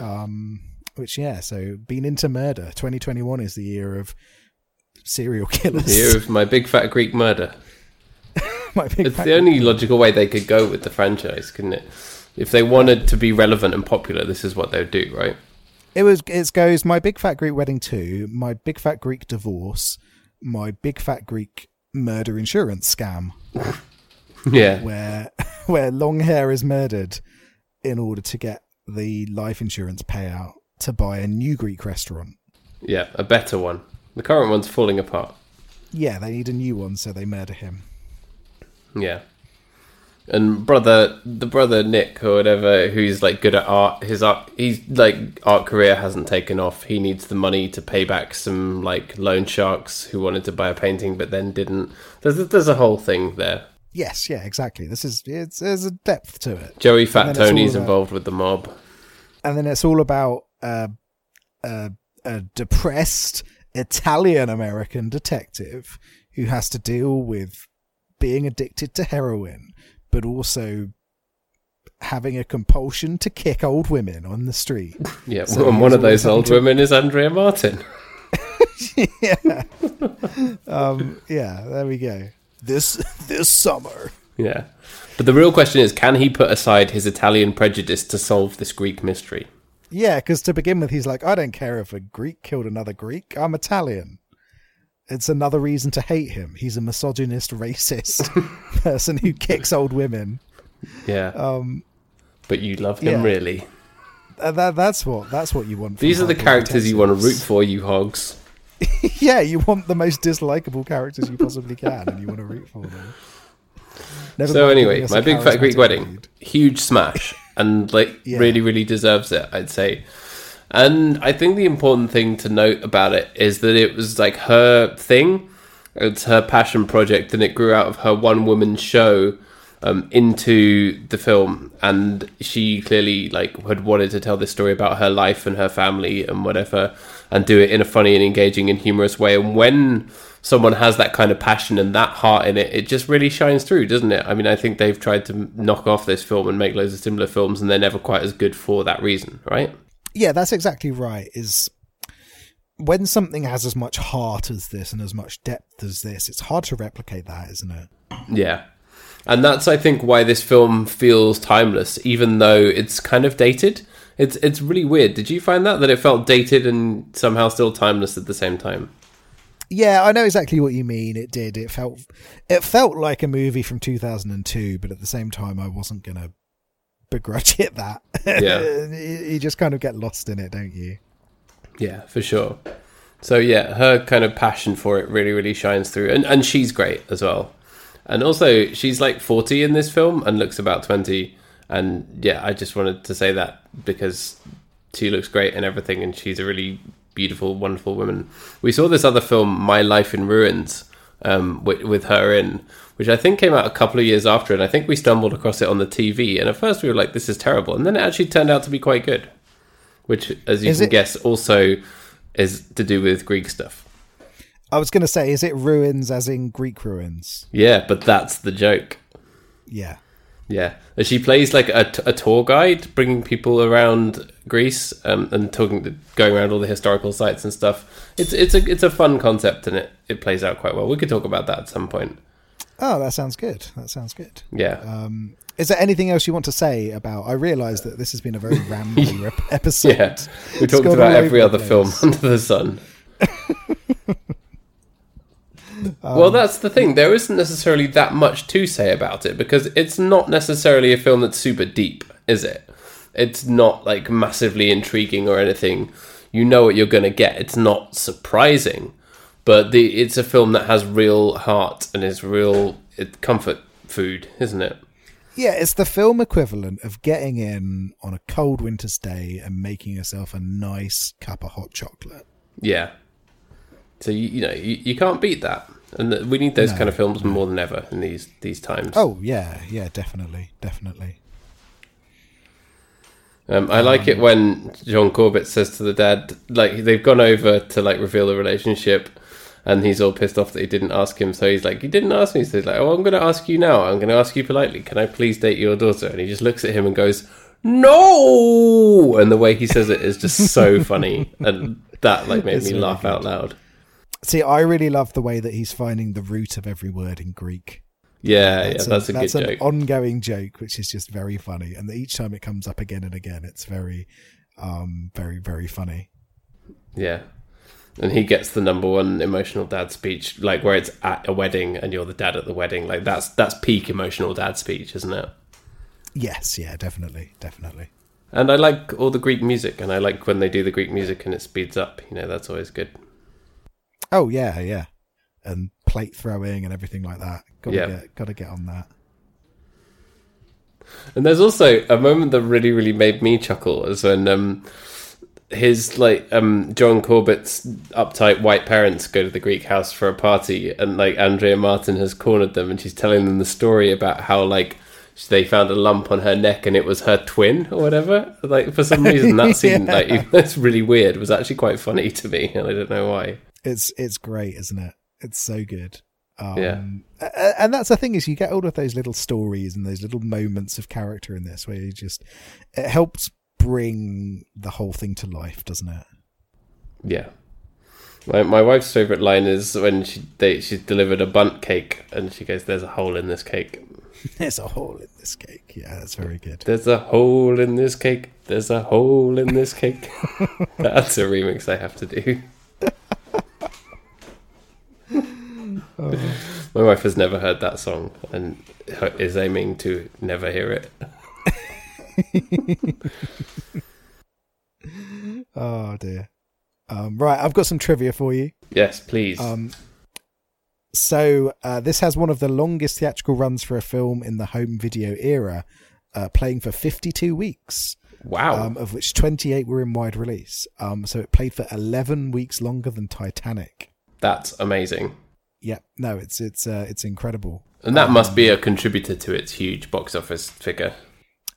Um, which yeah, so been into murder. 2021 is the year of serial killers. The year of my big fat Greek murder. My big It's the only logical way they could go with the franchise, couldn't it? If they wanted to be relevant and popular, this is what they would do, right? It was. It goes. My big fat Greek wedding two. My big fat Greek divorce. My big fat Greek murder insurance scam, Yeah. where where long hair is murdered in order to get the life insurance payout to buy a new Greek restaurant. Yeah, a better one. The current one's falling apart. Yeah, they need a new one, so they murder him. Yeah. And brother, the brother Nick or whatever, who's like good at art, his art, he's like art career hasn't taken off. He needs the money to pay back some like loan sharks who wanted to buy a painting but then didn't. There's there's a whole thing there. Yes, yeah, exactly. This is it's there's a depth to it. Joey Fat then it's all Tony's about- involved with the mob. and then it's all about uh, uh, a depressed Italian American detective who has to deal with being addicted to heroin, but also having a compulsion to kick old women on the street. Yeah, So and one of those old to- women is Andrea Martin. yeah, um, yeah. There we go. This this summer. Yeah. But the real question is can he put aside his Italian prejudice to solve this Greek mystery? Yeah, because to begin with, he's like, I don't care if a Greek killed another Greek. I'm Italian. It's another reason to hate him. He's a misogynist, racist person who kicks old women. Yeah. Um, but you love him yeah. really. uh, that, that's what that's what you want. These are the characters you want to root for, you hogs. yeah, you want the most dislikable characters you possibly can, and you want to root for them. Never So anyway, my big fat Greek wedding, huge smash, and like Yeah. really, really deserves it. I'd say. And I think the important thing to note about it is that it was like her thing. It's her passion project, and it grew out of her one woman show um, into the film. And she clearly like had wanted to tell this story about her life and her family and whatever, and do it in a funny and engaging and humorous way. And when someone has that kind of passion and that heart in it, it just really shines through, doesn't it? I mean, I think they've tried to knock off this film and make loads of similar films, and they're never quite as good for that reason, right? Yeah, that's exactly right. Is when something has as much heart as this and as much depth as this, it's hard to replicate that, isn't it? Yeah. And that's I think why this film feels timeless, even though it's kind of dated. It's it's really weird. Did you find that that it felt dated and somehow still timeless at the same time? Yeah, I know exactly what you mean. It did. It felt it felt like a movie from 2002, but at the same time, I wasn't gonna begrudge it that. Yeah. you just kind of get lost in it, don't you? Yeah, for sure. So yeah, her kind of passion for it really, really shines through, and and she's great as well. And also, she's like forty in this film and looks about twenty. And yeah, I just wanted to say that because she looks great and everything, and she's a really beautiful, wonderful woman. We saw this other film, My Life in Ruins, um, with, with her in, which I think came out a couple of years after, and I think we stumbled across it on the TV. And at first, we were like, "This is terrible," and then it actually turned out to be quite good. Which, as you Is can it- guess, also is to do with Greek stuff. I was going to say, is it ruins as in Greek ruins? Yeah, but that's the joke. Yeah. Yeah, she plays like a, a tour guide, bringing people around Greece um, and talking, going around all the historical sites and stuff. It's it's a it's a fun concept and it, it plays out quite well. We could talk about that at some point. Oh, that sounds good. That sounds good. Yeah. Um, is there anything else you want to say about? I realise that this has been a very rambling episode. yeah, we talked about every other the film under the sun. well, um, that's the thing. There isn't necessarily that much to say about it because it's not necessarily a film that's super deep, is it? It's not like massively intriguing or anything. You know what you're going to get. It's not surprising, but the it's a film that has real heart and is real it, comfort food, isn't it? Yeah, it's the film equivalent of getting in on a cold winter's day and making yourself a nice cup of hot chocolate. Yeah. So you, you know you, you can't beat that, and th- we need those No. kind of films more than ever in these these times. Oh yeah, yeah, definitely, definitely. Um, I like it when John Corbett says to the dad, like they've gone over to like reveal the relationship, and he's all pissed off that he didn't ask him. So he's like, "You didn't ask me." So he's like, "Oh, I'm going to ask you now. I'm going to ask you politely. Can I please date your daughter?" And he just looks at him and goes, "No!" And the way he says it is just so funny, and that like made It's me really laugh good. out loud. See, I really love the way that he's finding the root of every word in Greek. Yeah, yeah, that's a, that's an joke. ongoing joke, which is just very funny. And each time it comes up again and again, it's very, um, very, very funny. Yeah. And he gets the number one emotional dad speech, like where it's at a wedding and you're the dad at the wedding. Like that's that's peak emotional dad speech, isn't it? Yes, yeah, definitely, definitely. And I like all the Greek music, and I like when they do the Greek music and it speeds up. You know, that's always good. Oh yeah, yeah, and plate throwing and everything like that. Got to Yeah. get, got to get on that. And there's also a moment that really, really made me chuckle is when um, his like um, John Corbett's uptight white parents go to the Greek house for a party, and like Andrea Martin has cornered them, and she's telling them the story about how like they found a lump on her neck and it was her twin or whatever. Like for some reason, that scene, Yeah. like it's really weird, was actually quite funny to me, and I don't know why. It's it's great, isn't it? It's so good. Um, Yeah. And that's the thing is, you get all of those little stories and those little moments of character in this, where you just it helps bring the whole thing to life, doesn't it? Yeah. My, my wife's favorite line is when she they she's delivered a bunt cake and she goes, "There's a hole in this cake." There's a hole in this cake. Yeah, that's very good. There's a hole in this cake. There's a hole in this cake. That's a remix I have to do. My wife has never heard that song and is aiming to never hear it. Oh dear. Um, right, I've got some trivia for you. Yes, please. Um, so uh, this has one of the longest theatrical runs for a film in the home video era, uh, playing for 52 weeks, wow. um, of which 28 were in wide release. Um, so it played for 11 weeks longer than Titanic. That's amazing. Yeah, no, it's it's uh, it's incredible. And that must be a contributor to its huge box office figure.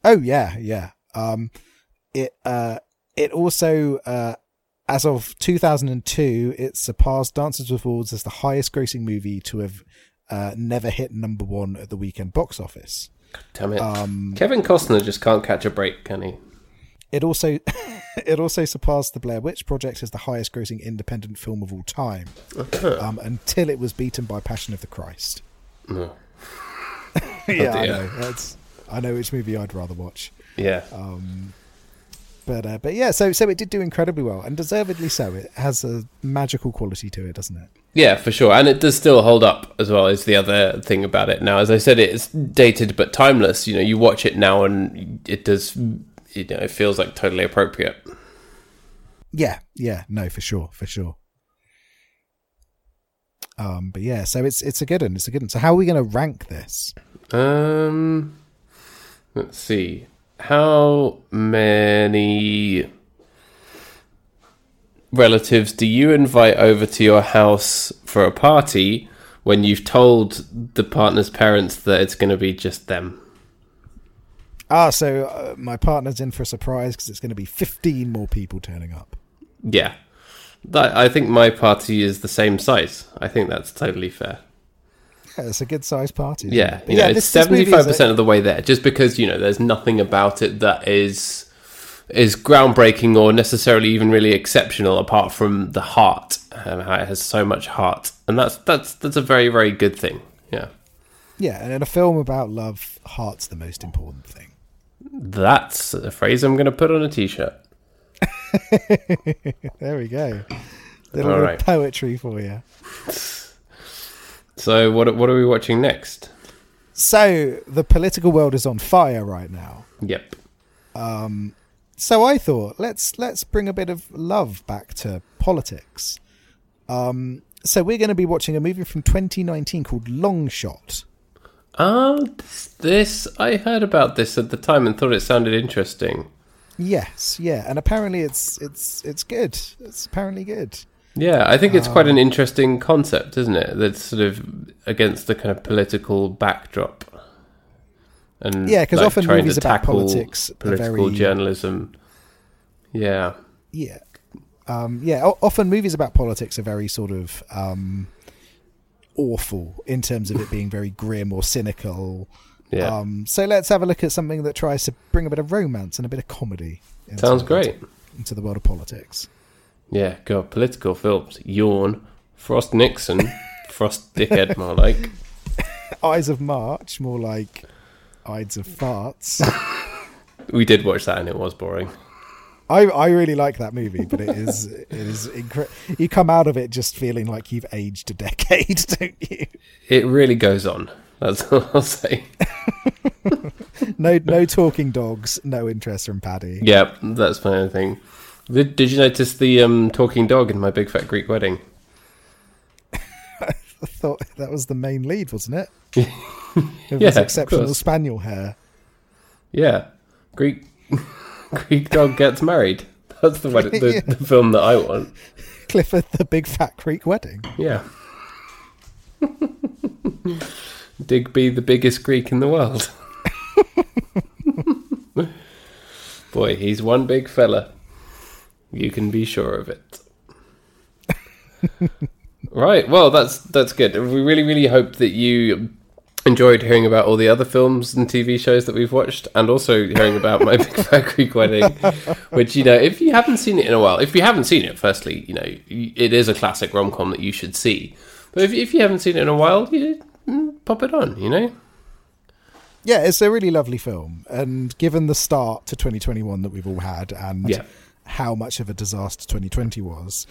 Oh yeah, yeah. Um, it uh, it also uh, as of 2002, it surpassed Dances with Wolves as the highest grossing movie to have uh, never hit number one at the weekend box office. Damn it. Um, Kevin Costner just can't catch a break, can he? It also it also surpassed the Blair Witch Project as the highest grossing independent film of all time, um, until it was beaten by Passion of the Christ. No. yeah, I know. That's I know which movie I'd rather watch. Yeah. But uh, but yeah, so so it did do incredibly well, and deservedly so. It has a magical quality to it, doesn't it? Yeah, for sure. And it does still hold up as well, is the other thing about it. Now, as I said, it's dated but timeless. You know, you watch it now and it does, you know, it feels like totally appropriate. Yeah, yeah, no, for sure, for sure. Um, but yeah, so it's it's a good one. It's a good one. So how are we going to rank this? Um, let's see. How many relatives do you invite over to your house for a party when you've told the partner's parents that it's going to be just them? Ah, so uh, my partner's in for a surprise because it's going to be fifteen more people turning up. Yeah. That, I think my party is the same size. I think that's totally fair. Yeah, it's a good sized party. Yeah, it? you know, it's seventy five percent of the way there. Just because you know, there's nothing about it that is is groundbreaking or necessarily even really exceptional, apart from the heart. Um, how it has so much heart, and that's that's that's a very very good thing. Yeah, Yeah, and in a film about love, heart's the most important thing. That's a phrase I'm going to put on a t-shirt. There we go. Little bit right. of poetry for you. So what what are we watching next? So the political world is on fire right now. Yep. So I thought let's let's bring a bit of love back to politics. Um, so we're going to be watching a movie from 2019 called Long Shot. Ah, this, this I heard about this at the time and thought it sounded interesting. Yes, yeah, and apparently it's it's it's good. It's apparently good. Yeah, I think it's quite Um, an interesting concept, isn't it? That's sort of against the kind of political backdrop. And Yeah, 'cause often trying movies to about politics are political very- journalism. Yeah, Yeah, um, yeah. o- Often movies about politics are very sort of um, awful in terms of it being very grim or cynical. yeah, Um, so let's have a look at something that tries to bring a bit of romance and a bit of comedy. into- sounds great. into the world of politics. Yeah, God, political films. Yawn, Frost Nixon, Frost Dickhead, more like. Ides of March, more like Ides of Farts. We did watch that and it was boring. I I really like that movie, but it is it is incre- You come out of it just feeling like you've aged a decade, don't you? It really goes on. That's all I'll say. No no talking dogs, no interest from Paddy. Yeah, that's my other thing. Did, did you notice the um, talking dog in my big fat Greek wedding? I thought that was the main lead, wasn't it? With Yeah, his exceptional spaniel hair. Yeah, Greek Greek dog gets married. That's the wedding, the, Yeah. the film that I want. Clifford the Big Fat Creek Wedding. Yeah. Digby, the biggest Greek in the world. Boy, he's one big fella. You can be sure of it. right. Well, that's that's good. We really, really hope that you enjoyed hearing about all the other films and TV shows that we've watched, and also hearing about my Big Fat Greek Wedding. Which you know, if you haven't seen it in a while, if you haven't seen it, firstly, you know, it is a classic rom com that you should see. But if if you haven't seen it in a while, you mm, pop it on. You know. Yeah, it's a really lovely film, and given the start to 2021 that we've all had, and Yeah. how much of a disaster 2020 was,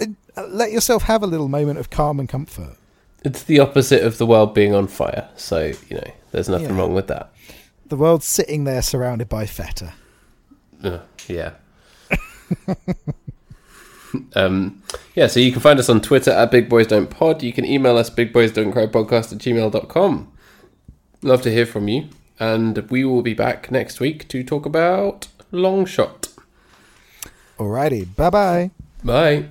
uh, let yourself have a little moment of calm and comfort. It's the opposite of the world being on fire, so you know there's nothing Yeah. wrong with that. The world's sitting there surrounded by feta. Uh, yeah. um, yeah, so you can find us on Twitter at Big Boys Don't Pod. You can email us bigboysdon'tcrypodcast at gmail.com. Love to hear from you. And we will be back next week to talk about Long Shot. Alrighty, bye bye. Bye.